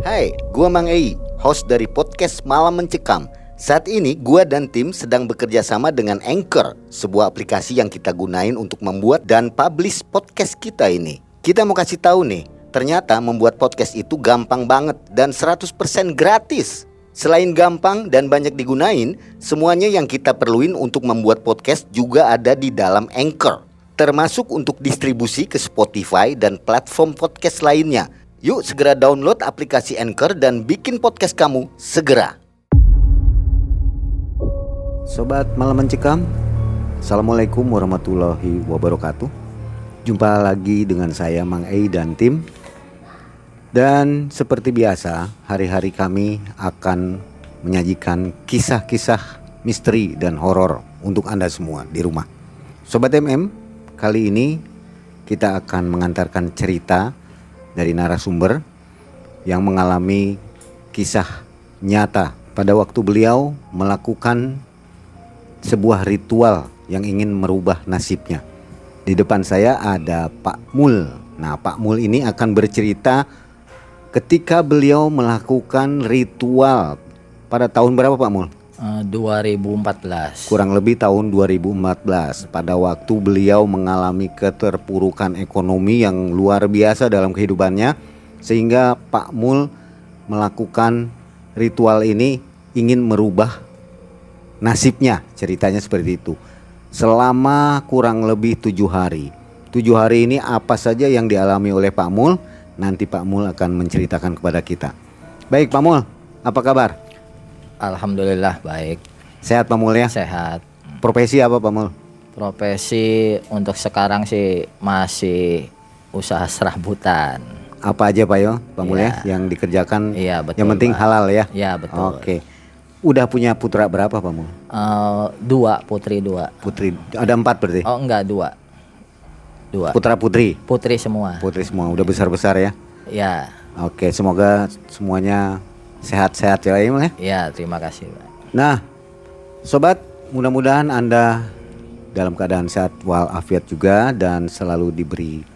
Hai, gua Mang Ei, host dari podcast Malam Mencekam. Saat ini gua dan tim sedang bekerja sama dengan Anchor, sebuah aplikasi yang kita gunain untuk membuat dan publish podcast kita ini. Kita mau kasih tahu nih, ternyata membuat podcast itu gampang banget dan 100% gratis. Selain gampang dan banyak digunain, semuanya yang kita perluin untuk membuat podcast juga ada di dalam Anchor. Termasuk untuk distribusi ke Spotify dan platform podcast lainnya. Yuk segera download aplikasi Anchor dan bikin podcast kamu segera. Sobat Malam Mencekam, Assalamualaikum warahmatullahi wabarakatuh. Jumpa lagi dengan saya Mang Ei dan tim. Dan seperti biasa, hari-hari kami akan menyajikan kisah-kisah misteri dan horor untuk Anda semua di rumah. Sobat MM, kali ini kita akan mengantarkan cerita dari narasumber yang mengalami kisah nyata pada waktu beliau melakukan sebuah ritual yang ingin merubah nasibnya. Di depan saya ada Pak Mul. Nah, Pak Mul ini akan bercerita ketika beliau melakukan ritual pada tahun berapa Pak Mul? Eh, 2014. Kurang lebih tahun 2014 pada waktu beliau mengalami keterpurukan ekonomi yang luar biasa dalam kehidupannya sehingga Pak Mul melakukan ritual ini ingin merubah nasibnya ceritanya seperti itu. Selama kurang lebih tujuh hari. Tujuh hari ini apa saja yang dialami oleh Pak Mul? Nanti Pak Mul akan menceritakan kepada kita. Baik Pak Mul apa kabar Alhamdulillah baik. sehat Pak Mul ya Sehat. profesi apa Pak Mul Profesi untuk sekarang sih masih usaha serabutan. apa aja Pak Yo Pak Mul ya Iya. yang dikerjakan Iya, betul, yang penting Pak. halal ya Ya betul. oke udah punya putra berapa Pak Mul Eh, dua putri dua. putri ada empat berarti Oh enggak dua. Dua. putra putri Putri semua. putri semua udah besar besar ya Ya. Oke, semoga semuanya sehat-sehat ya Imam ya. Ya terima kasih. Pak. Nah, sobat, mudah-mudahan Anda dalam keadaan sehat walafiat juga dan selalu diberi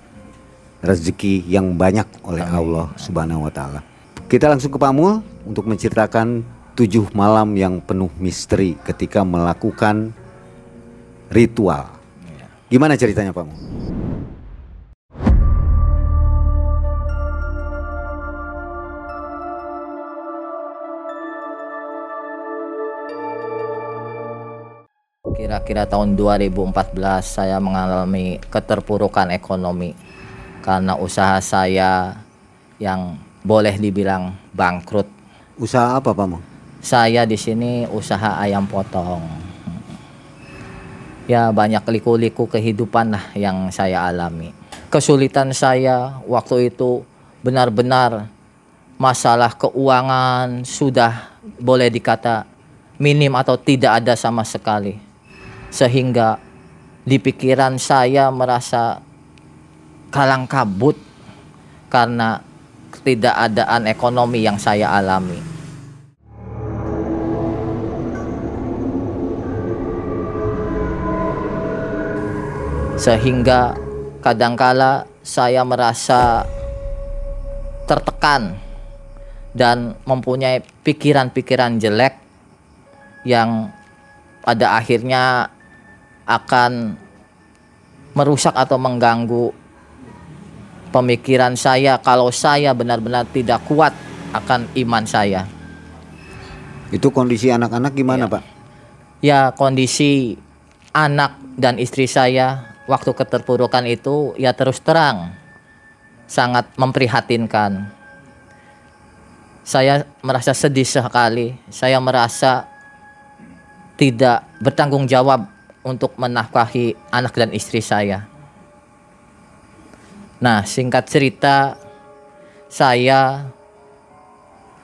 rezeki yang banyak oleh Allah Subhanahu wa taala. Kita langsung ke Pamul untuk menceritakan tujuh malam yang penuh misteri ketika melakukan ritual. Gimana ceritanya Pak Kira-kira tahun 2014 saya mengalami keterpurukan ekonomi karena usaha saya yang boleh dibilang bangkrut. Usaha apa Pak Mul? Saya di sini usaha ayam potong. Ya banyak liku-liku kehidupan lah yang saya alami. Kesulitan saya waktu itu benar-benar masalah keuangan sudah boleh dikata minim atau tidak ada sama sekali. Sehingga di pikiran saya merasa kalang kabut karena ketidakadaan ekonomi yang saya alami. sehingga kadangkala saya merasa tertekan dan mempunyai pikiran-pikiran jelek yang pada akhirnya akan merusak atau mengganggu pemikiran saya kalau saya benar-benar tidak kuat akan iman saya. Itu kondisi anak-anak gimana Iya. Pak? Ya kondisi anak dan istri saya waktu keterpurukan itu ya terus terang sangat memprihatinkan. Saya merasa sedih sekali. Saya merasa tidak bertanggung jawab untuk menafkahi anak dan istri saya. Nah, singkat cerita, saya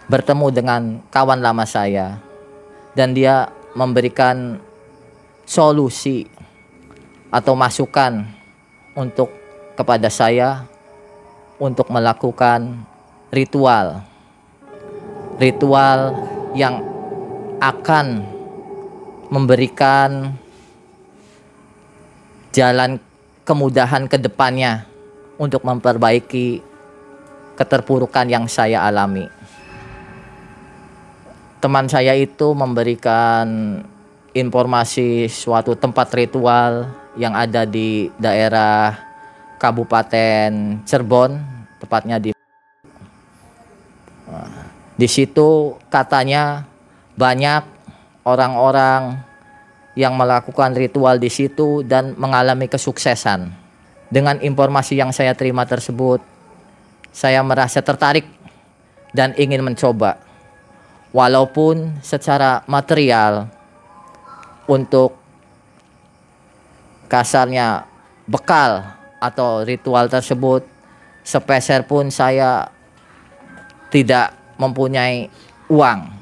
bertemu dengan kawan lama saya dan dia memberikan solusi atau masukan untuk kepada saya untuk melakukan ritual ritual yang akan memberikan jalan kemudahan ke depannya untuk memperbaiki keterpurukan yang saya alami. teman saya itu memberikan informasi suatu tempat ritual yang ada di daerah Kabupaten Cirebon, tepatnya di di situ katanya banyak orang-orang yang melakukan ritual di situ dan mengalami kesuksesan. Dengan informasi yang saya terima tersebut, saya merasa tertarik dan ingin mencoba. Walaupun secara material untuk kasarnya bekal atau ritual tersebut sepeser pun saya tidak mempunyai uang.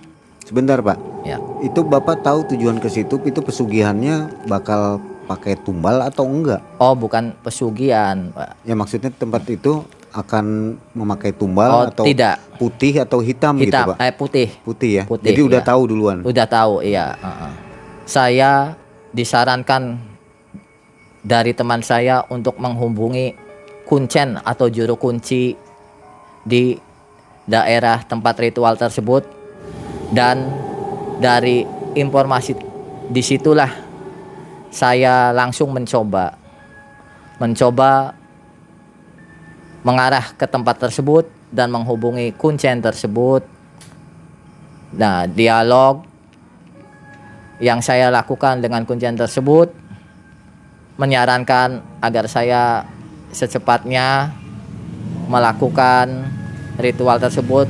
Sebentar Pak, Ya. itu Bapak tahu tujuan ke situ itu pesugihannya bakal pakai tumbal atau enggak? Oh, bukan pesugihan, Pak. Ya maksudnya tempat itu akan memakai tumbal Oh, atau tidak. putih atau hitam, gitu Hitam, Pak? eh putih. Putih ya. Putih, Jadi udah iya. tahu duluan. Udah tahu, iya. uh-uh. Saya disarankan dari teman saya untuk menghubungi kuncen atau juru kunci di daerah tempat ritual tersebut dan dari informasi di situlah saya langsung mencoba mencoba mengarah ke tempat tersebut dan menghubungi kuncen tersebut Nah, dialog yang saya lakukan dengan kuncian tersebut menyarankan agar saya secepatnya melakukan ritual tersebut.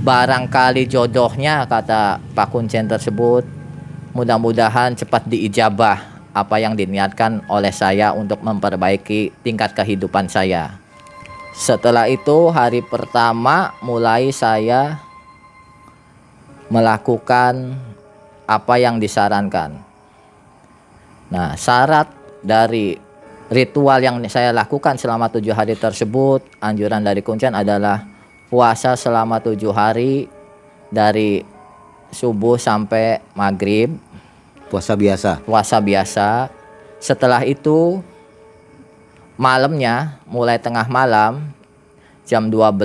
Barangkali jodohnya kata Pak Kuncen tersebut. Mudah-mudahan cepat diijabah apa yang diniatkan oleh saya untuk memperbaiki tingkat kehidupan saya. Setelah itu hari pertama mulai saya melakukan apa yang disarankan. Nah, syarat dari ritual yang saya lakukan selama tujuh hari tersebut, anjuran dari kuncian adalah puasa selama tujuh hari dari subuh sampai maghrib, Puasa biasa. puasa biasa. Setelah itu malamnya mulai tengah malam jam 12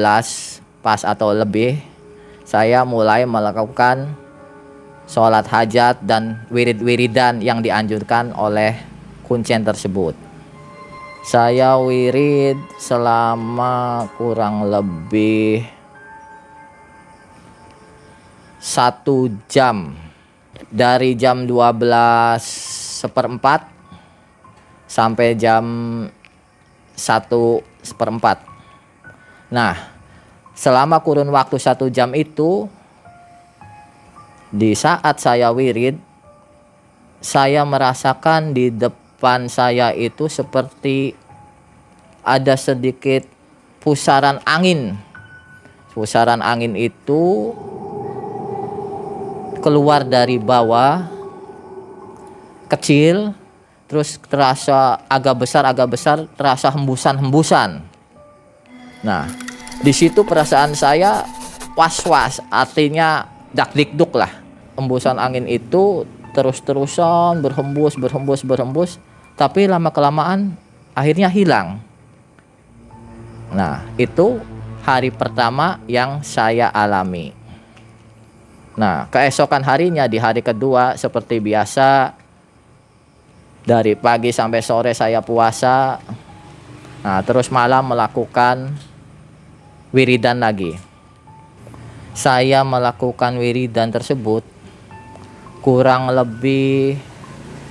pas atau lebih saya mulai melakukan sholat hajat dan wirid-wiridan yang dianjurkan oleh kuncen tersebut. Saya wirid selama kurang lebih satu jam dari jam 12 seperempat sampai jam satu seperempat. Nah, selama kurun waktu satu jam itu, di saat saya wirid, saya merasakan di depan saya itu seperti ada sedikit pusaran angin. Pusaran angin itu keluar dari bawah kecil terus terasa agak besar agak besar terasa hembusan-hembusan. Nah, di situ perasaan saya was-was, artinya dak-dikduk lah. Hembusan angin itu terus-terusan berhembus, berhembus, berhembus, tapi lama kelamaan akhirnya hilang. Nah, itu hari pertama yang saya alami. Nah, keesokan harinya di hari kedua seperti biasa dari pagi sampai sore saya puasa. Nah, terus malam melakukan wiridan lagi. Saya melakukan wiridan tersebut kurang lebih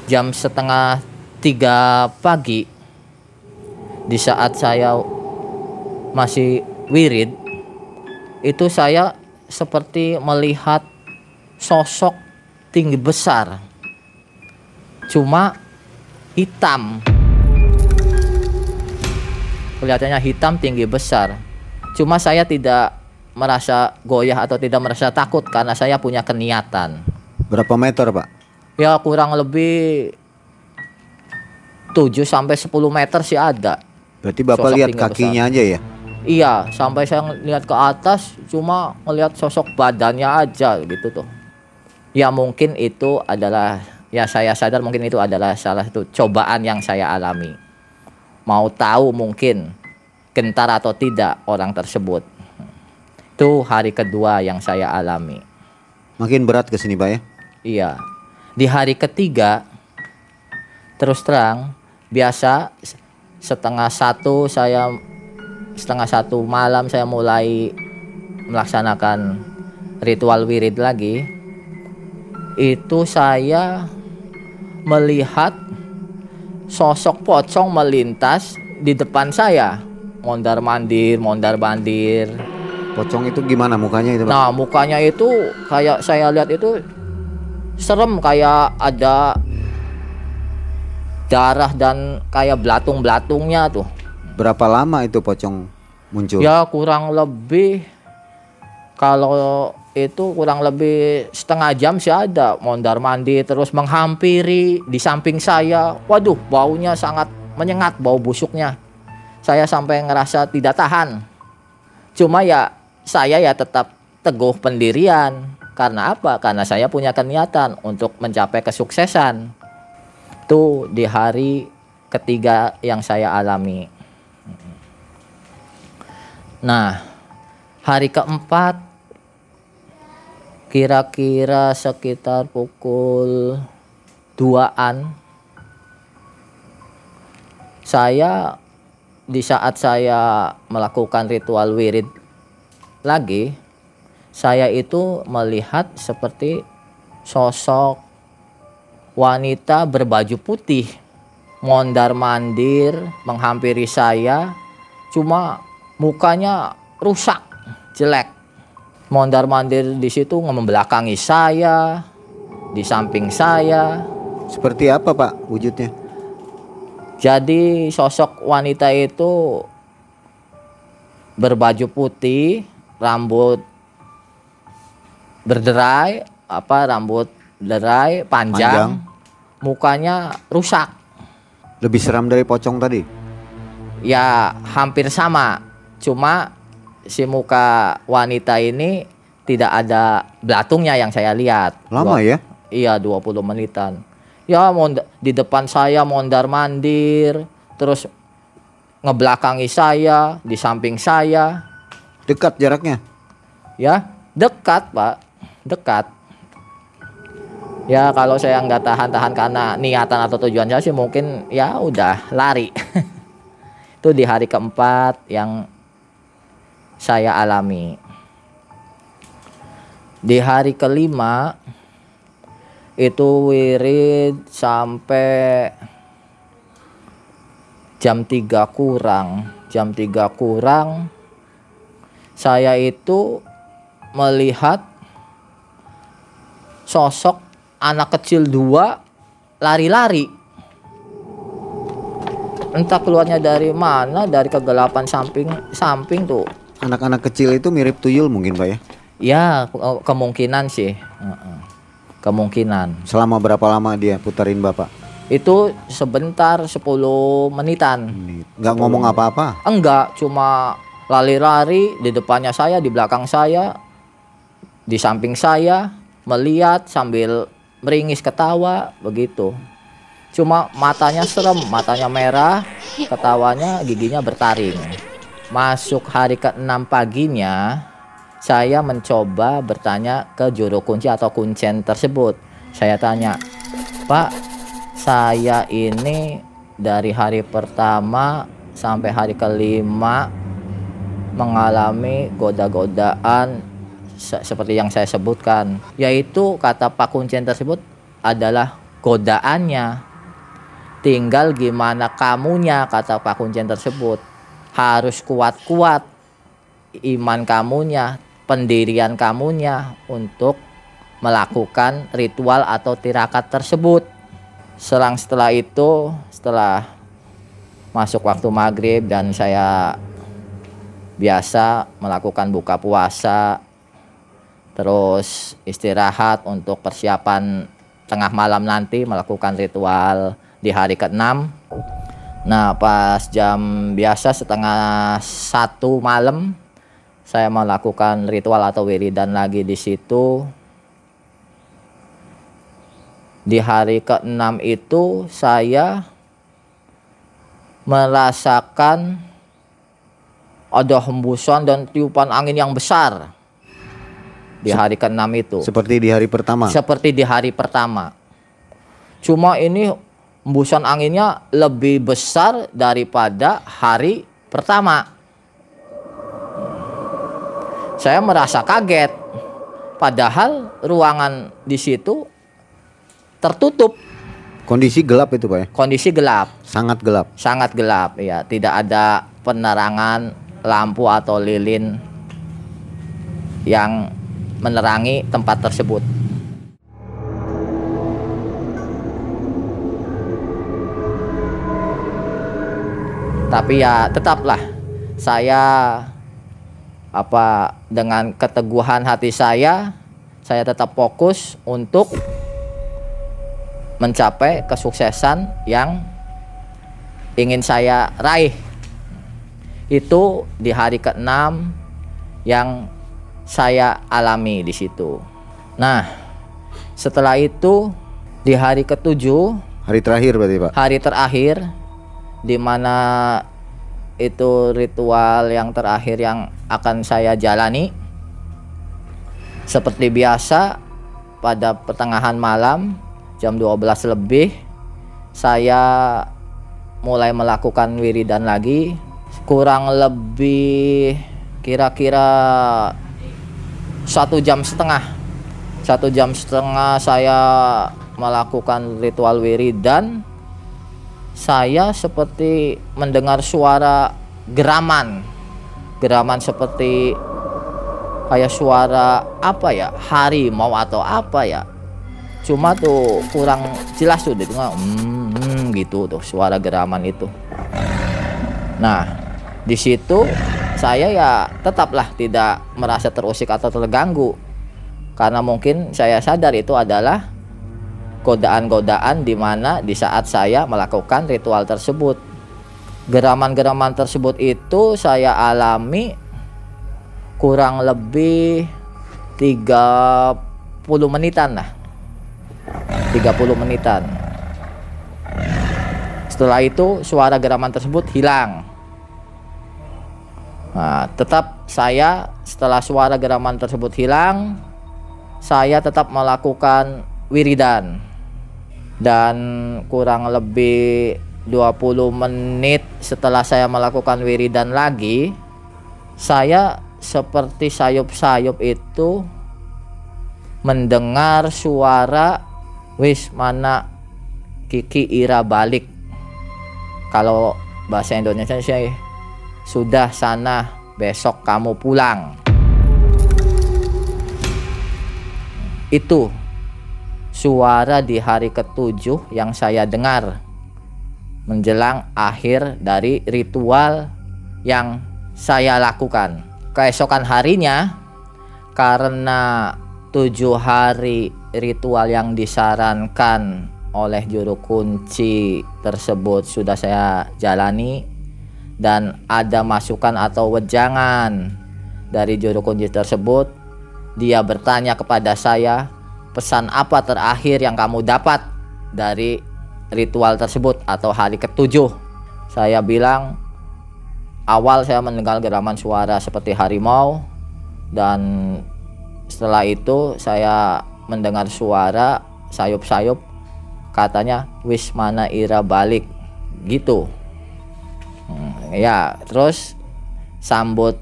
jam setengah tiga pagi di saat saya masih wirid itu saya seperti melihat sosok tinggi besar cuma hitam. Kelihatannya hitam tinggi besar. Cuma saya tidak merasa goyah atau tidak merasa takut karena saya punya keniatan. Berapa meter, Pak? ya kurang lebih 7 sampai 10 meter sih ada Berarti Bapak Sosok lihat kakinya aja ya? Iya, sampai saya lihat ke atas cuma ngelihat sosok badannya aja gitu tuh. Ya mungkin itu adalah ya saya sadar mungkin itu adalah salah satu cobaan yang saya alami. Mau tahu mungkin gentar atau tidak orang tersebut. Itu hari kedua yang saya alami. Makin berat ke sini Pak ya? Iya. Di hari ketiga, terus terang, biasa setengah satu saya setengah satu malam saya mulai melaksanakan ritual wirid lagi. Itu saya melihat sosok pocong melintas di depan saya. Mondar mandir, mondar mandir. Pocong itu gimana mukanya itu Pak? Nah, mukanya itu kayak saya lihat itu serem kayak ada darah dan kayak belatung-belatungnya tuh. Berapa lama itu pocong muncul? Ya kurang lebih kalau itu kurang lebih setengah jam sih ada mondar mandi terus menghampiri di samping saya. Waduh, baunya sangat menyengat bau busuknya. Saya sampai ngerasa tidak tahan. Cuma ya saya ya tetap teguh pendirian. Karena apa? Karena saya punya keniatan untuk mencapai kesuksesan. Itu di hari ketiga yang saya alami. Nah, hari keempat kira-kira sekitar pukul 2-an saya di saat saya melakukan ritual wirid lagi saya itu melihat seperti sosok wanita berbaju putih mondar mandir menghampiri saya cuma mukanya rusak jelek mondar mandir di situ membelakangi saya di samping saya Seperti apa Pak wujudnya? jadi sosok wanita itu berbaju putih rambut berderai apa rambut derai panjang, Panjang. mukanya rusak Lebih seram dari pocong tadi? ya hampir sama cuma si muka wanita ini tidak ada belatungnya yang saya lihat Lama Dua- ya? iya 20 menitan ya mond- di depan saya mondar mandir terus ngebelakangi saya di samping saya Dekat jaraknya? ya dekat pak dekat ya kalau saya nggak tahan-tahan karena niatan atau tujuan saya sih mungkin ya udah lari. Itu di hari keempat yang saya alami. Di hari kelima itu wirid sampai jam 3 kurang. Jam 3 kurang saya itu melihat sosok anak kecil dua lari-lari. Entah keluarnya dari mana, dari kegelapan samping samping tuh. Anak-anak kecil itu mirip tuyul mungkin Pak ya? Ya ke- kemungkinan sih, kemungkinan. Selama berapa lama dia putarin Bapak? Itu sebentar 10 menitan. Menit. Nggak ngomong apa-apa? Enggak, cuma lari-lari di depannya saya, di belakang saya, di samping saya, melihat sambil meringis ketawa begitu. Cuma matanya serem, matanya merah, ketawanya giginya bertaring. Masuk hari ke-6 paginya, saya mencoba bertanya ke juru kunci atau kuncen tersebut. Saya tanya, "Pak, saya ini dari hari pertama sampai hari kelima mengalami goda-godaan se- seperti yang saya sebutkan yaitu kata Pak Kuncen tersebut adalah godaannya. Tinggal gimana kamunya kata Pak Kuncen tersebut. Harus kuat-kuat iman kamunya pendirian kamunya untuk melakukan ritual atau tirakat tersebut. Selang setelah itu setelah masuk waktu maghrib dan saya biasa melakukan buka puasa terus istirahat untuk persiapan tengah malam nanti melakukan ritual di hari ke-6 nah pas jam biasa setengah satu malam saya melakukan ritual atau wiridan lagi di situ. Di hari ke-6 itu saya merasakan ada hembusan dan tiupan angin yang besar di hari ke-6 itu. Seperti di hari pertama. Seperti di hari pertama. Cuma ini embusan anginnya lebih besar daripada hari pertama. Saya merasa kaget. Padahal ruangan di situ tertutup. Kondisi gelap itu Pak ya? Kondisi gelap, Sangat gelap. sangat gelap ya. Tidak ada penerangan lampu atau lilin yang menerangi tempat tersebut. Tapi ya tetaplah saya apa dengan keteguhan hati saya saya tetap fokus untuk mencapai kesuksesan yang ingin saya raih itu di hari ke-6 yang saya alami di situ. Nah, setelah itu di hari ketujuh, Hari terakhir berarti Pak. hari terakhir di mana itu ritual yang terakhir yang akan saya jalani. Seperti biasa pada pertengahan malam jam 12 lebih saya mulai melakukan wiridan lagi kurang lebih kira-kira satu jam setengah. Satu jam setengah saya melakukan ritual wiridan saya seperti mendengar suara geraman. Geraman seperti kayak suara apa ya? Harimau atau apa ya? Cuma tuh kurang jelas tuh dengar hmm, hmm, gitu tuh suara geraman itu. Nah di situ saya ya tetaplah tidak merasa terusik atau terganggu. Karena mungkin saya sadar itu adalah godaan-godaan di mana di saat saya melakukan ritual tersebut. Geraman-geraman tersebut itu saya alami kurang lebih 30 menitan lah. 30 menitan. Setelah itu suara geraman tersebut hilang Nah, tetap saya setelah suara geraman tersebut hilang, saya tetap melakukan wiridan. Dan kurang lebih 20 menit setelah saya melakukan wiridan lagi, saya seperti sayup-sayup itu mendengar suara wis mana Kiki Ira balik. Kalau bahasa Indonesia sih sudah sana besok kamu pulang. Itu suara di hari ketujuh yang saya dengar. Menjelang akhir dari ritual yang saya lakukan. Keesokan harinya karena tujuh hari ritual yang disarankan oleh juru kunci tersebut sudah saya jalani dan ada masukan atau wejangan dari juru kunci tersebut. Dia bertanya kepada saya pesan apa terakhir yang kamu dapat dari ritual tersebut atau hari ketujuh? Saya bilang awal saya mendengar geraman suara seperti harimau dan setelah itu saya mendengar suara sayup-sayup katanya wis mana ira balik. Gitu Hmm, ya, terus sambut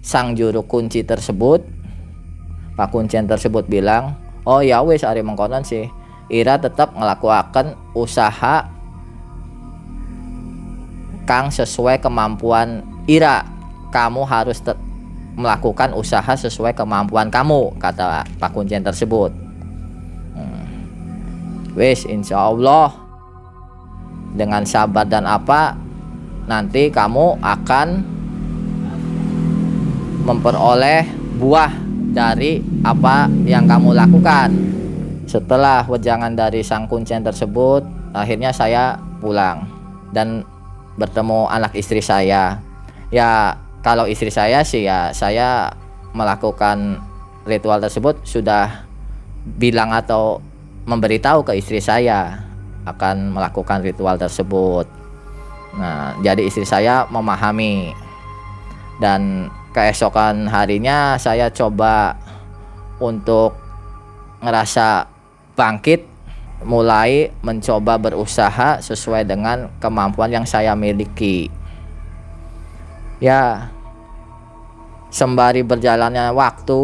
sang juru kunci tersebut. Pak kuncian tersebut bilang, "Oh ya wis ari mengkonon sih. Ira tetap melakukan usaha kang sesuai kemampuan Ira. Kamu harus melakukan usaha sesuai kemampuan kamu," kata Pak kuncian tersebut. Hmm. Wis, insya Allah dengan sabar dan apa nanti kamu akan memperoleh buah dari apa yang kamu lakukan. Setelah wejangan dari sang kuncen tersebut, akhirnya saya pulang dan bertemu anak istri saya. Ya, kalau istri saya sih ya saya melakukan ritual tersebut sudah bilang atau memberitahu ke istri saya akan melakukan ritual tersebut. Nah, jadi istri saya memahami dan keesokan harinya saya coba untuk ngerasa bangkit mulai mencoba berusaha sesuai dengan kemampuan yang saya miliki. Ya, sembari berjalannya waktu,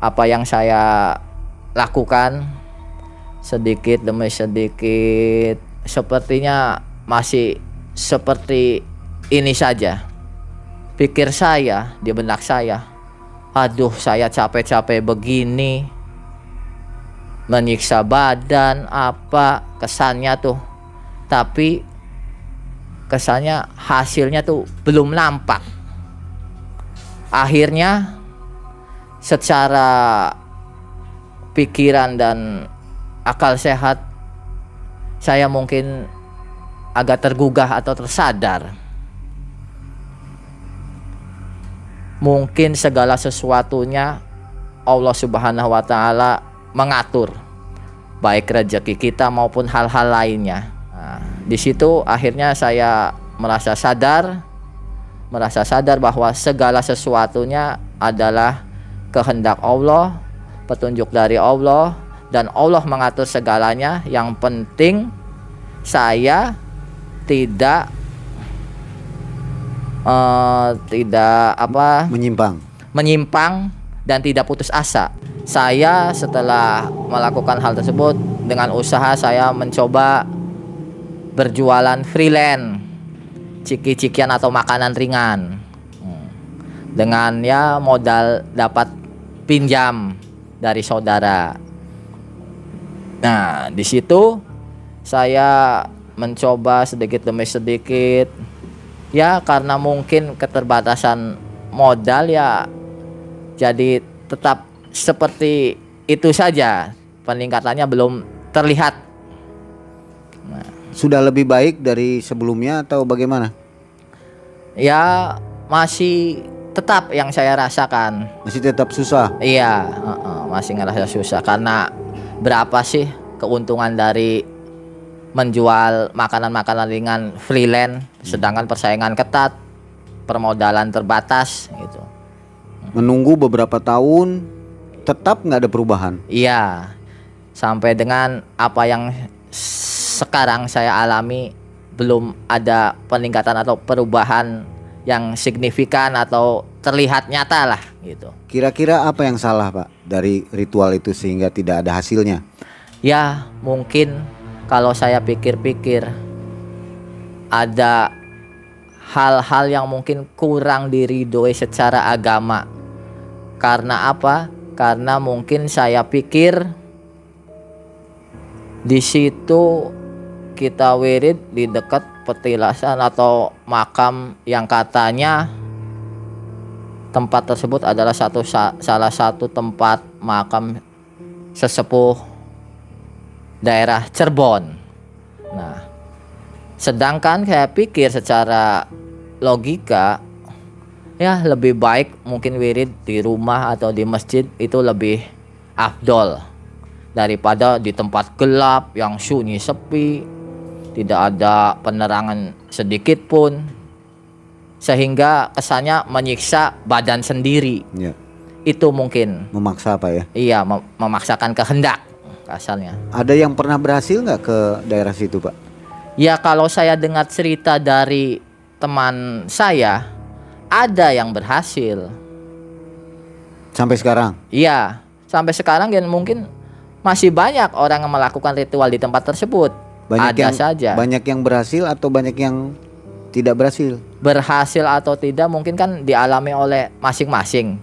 apa yang saya lakukan sedikit demi sedikit sepertinya masih seperti ini saja. Pikir saya di benak saya, aduh saya capek-capek begini, menyiksa badan apa kesannya tuh tapi kesannya hasilnya tuh belum nampak akhirnya secara pikiran dan akal sehat saya mungkin agak tergugah atau tersadar mungkin segala sesuatunya Allah Subhanahu wa taala mengatur baik rezeki kita maupun hal-hal lainnya. Nah, di situ akhirnya saya merasa sadar, merasa sadar bahwa segala sesuatunya adalah kehendak Allah, petunjuk dari Allah, dan Allah mengatur segalanya. Yang penting saya tidak uh, tidak apa? Menyimpang. Menyimpang dan tidak putus asa. Saya setelah melakukan hal tersebut dengan usaha saya mencoba berjualan freelance ciki-cikian atau makanan ringan. Hmm. dengan ya modal dapat pinjam dari saudara. Nah di situ saya mencoba sedikit demi sedikit ya karena mungkin keterbatasan modal ya jadi tetap seperti itu saja peningkatannya belum terlihat. Nah. Sudah lebih baik dari sebelumnya atau bagaimana? Ya masih tetap yang saya rasakan. Masih tetap susah. Iya, uh -uh, masih ngerasa susah karena berapa sih keuntungan dari menjual makanan-makanan ringan freelance, sedangkan persaingan ketat, permodalan terbatas gitu. Menunggu beberapa tahun tetap nggak ada perubahan. Iya, sampai dengan apa yang sekarang saya alami belum ada peningkatan atau perubahan yang signifikan atau terlihat nyata lah gitu. Kira-kira apa yang salah pak dari ritual itu sehingga tidak ada hasilnya? Ya mungkin kalau saya pikir-pikir ada hal-hal yang mungkin kurang diridoi secara agama. Karena apa? karena mungkin saya pikir di situ kita wirid di dekat petilasan atau makam yang katanya tempat tersebut adalah satu salah satu tempat makam sesepuh daerah Cirebon. Nah, sedangkan saya pikir secara logika ya lebih baik mungkin wirid di rumah atau di masjid itu lebih afdol daripada di tempat gelap yang sunyi sepi tidak ada penerangan sedikit pun sehingga kesannya menyiksa badan sendiri ya. itu mungkin memaksa apa ya iya mem memaksakan kehendak asalnya ada yang pernah berhasil nggak ke daerah situ pak ya kalau saya dengar cerita dari teman saya ada yang berhasil. Sampai sekarang? Iya, sampai sekarang dan mungkin masih banyak orang yang melakukan ritual di tempat tersebut. Banyak ada yang, saja. Banyak yang berhasil atau banyak yang tidak berhasil? Berhasil atau tidak mungkin kan dialami oleh masing-masing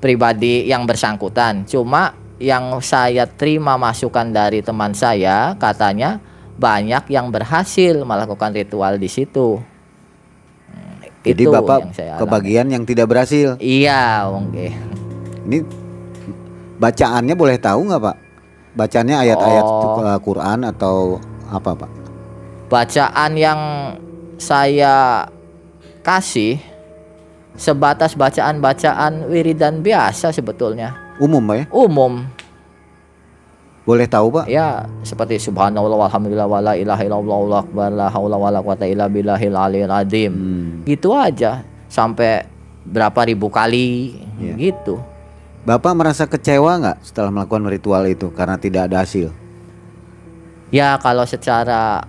pribadi yang bersangkutan. Cuma yang saya terima masukan dari teman saya katanya banyak yang berhasil melakukan ritual di situ. Jadi itu Bapak yang saya kebagian yang tidak berhasil. Iya, oke. Okay. Ini bacaannya boleh tahu nggak Pak? Bacaannya ayat-ayat oh. Quran atau apa Pak? Bacaan yang saya kasih sebatas bacaan-bacaan wiridan biasa sebetulnya. Umum Pak ya? Umum. Boleh tahu Pak? Ya, seperti subhanallah walhamdulillah wala ilaha illallah wallahu akbar la haula wala quwata illa billahil aliyil azim. Hmm. Gitu aja sampai berapa ribu kali yeah. gitu. Bapak merasa kecewa nggak setelah melakukan ritual itu karena tidak ada hasil? Ya kalau secara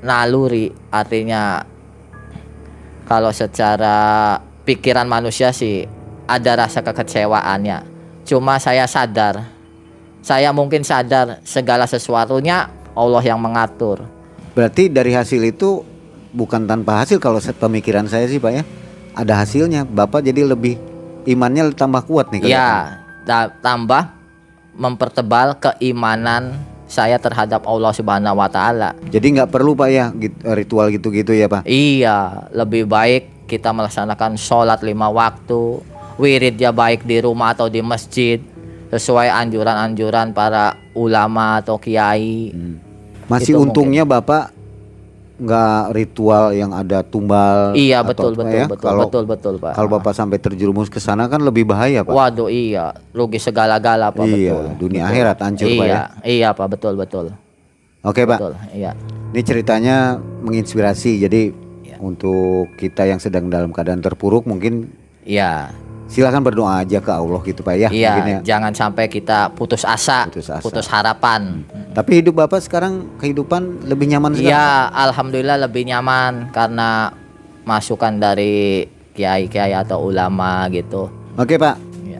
naluri artinya kalau secara pikiran manusia sih ada rasa kekecewaannya. Cuma saya sadar, saya mungkin sadar segala sesuatunya Allah yang mengatur. Berarti dari hasil itu bukan tanpa hasil kalau pemikiran saya sih Pak ya. Ada hasilnya. Bapak jadi lebih imannya tambah kuat nih. Ya, ta- tambah mempertebal keimanan saya terhadap Allah Subhanahu wa taala. Jadi nggak perlu Pak ya ritual gitu-gitu ya Pak. Iya, lebih baik kita melaksanakan sholat lima waktu, wirid ya baik di rumah atau di masjid, sesuai anjuran-anjuran para ulama atau kiai. Masih Itu untungnya Bapak nggak ritual yang ada tumbal. Iya atau betul betul ya. betul Kalau betul betul pak. kalau Bapak sampai terjerumus ke sana kan lebih bahaya Pak. Waduh iya, rugi segala-gala pak Iya, betul. dunia Betul. akhirat hancur, Pak, Iya ya. iya pak betul betul Oke Pak. betul iya. Ini ceritanya menginspirasi. Jadi Iya. untuk kita yang sedang dalam keadaan terpuruk mungkin Iya silakan berdoa aja ke Allah gitu Pak ya. iya mungkin ya. jangan sampai kita putus asa, Putus asa. putus harapan. Tapi hidup Bapak sekarang kehidupan lebih nyaman sekarang. Iya, alhamdulillah lebih nyaman karena masukan dari kiai-kiai atau ulama gitu. Oke Pak. Iya.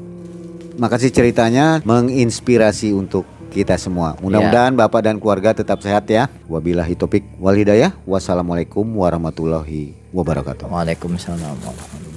Makasih ceritanya menginspirasi untuk kita semua. Mudah-mudahan Bapak dan keluarga tetap sehat ya. Wabillahi topik wal hidayah. Wassalamualaikum warahmatullahi wabarakatuh. Waalaikumsalam warahmatullahi